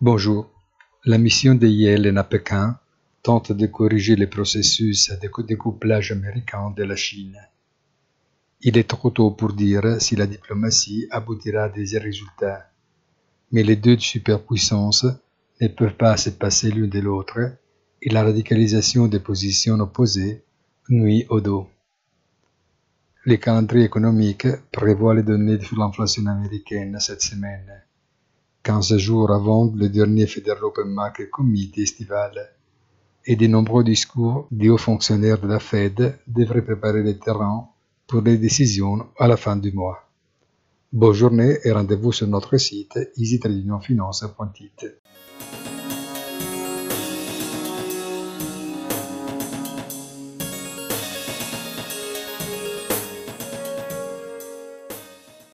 Bonjour. La mission de Yellen à Pékin tente de corriger les processus de découplage américain de la Chine. Il est trop tôt pour dire si la diplomatie aboutira à des résultats, mais les deux superpuissances ne peuvent pas se passer l'une de l'autre et la radicalisation des positions opposées nuit au dos. Le calendrier économique prévoit les données sur l'inflation américaine cette semaine, 15 jours avant le dernier Federal Open Market Committee estival, et de nombreux discours des hauts fonctionnaires de la Fed devraient préparer le terrain pour les décisions à la fin du mois. Bonne journée et rendez-vous sur notre site easytradingfinance.it.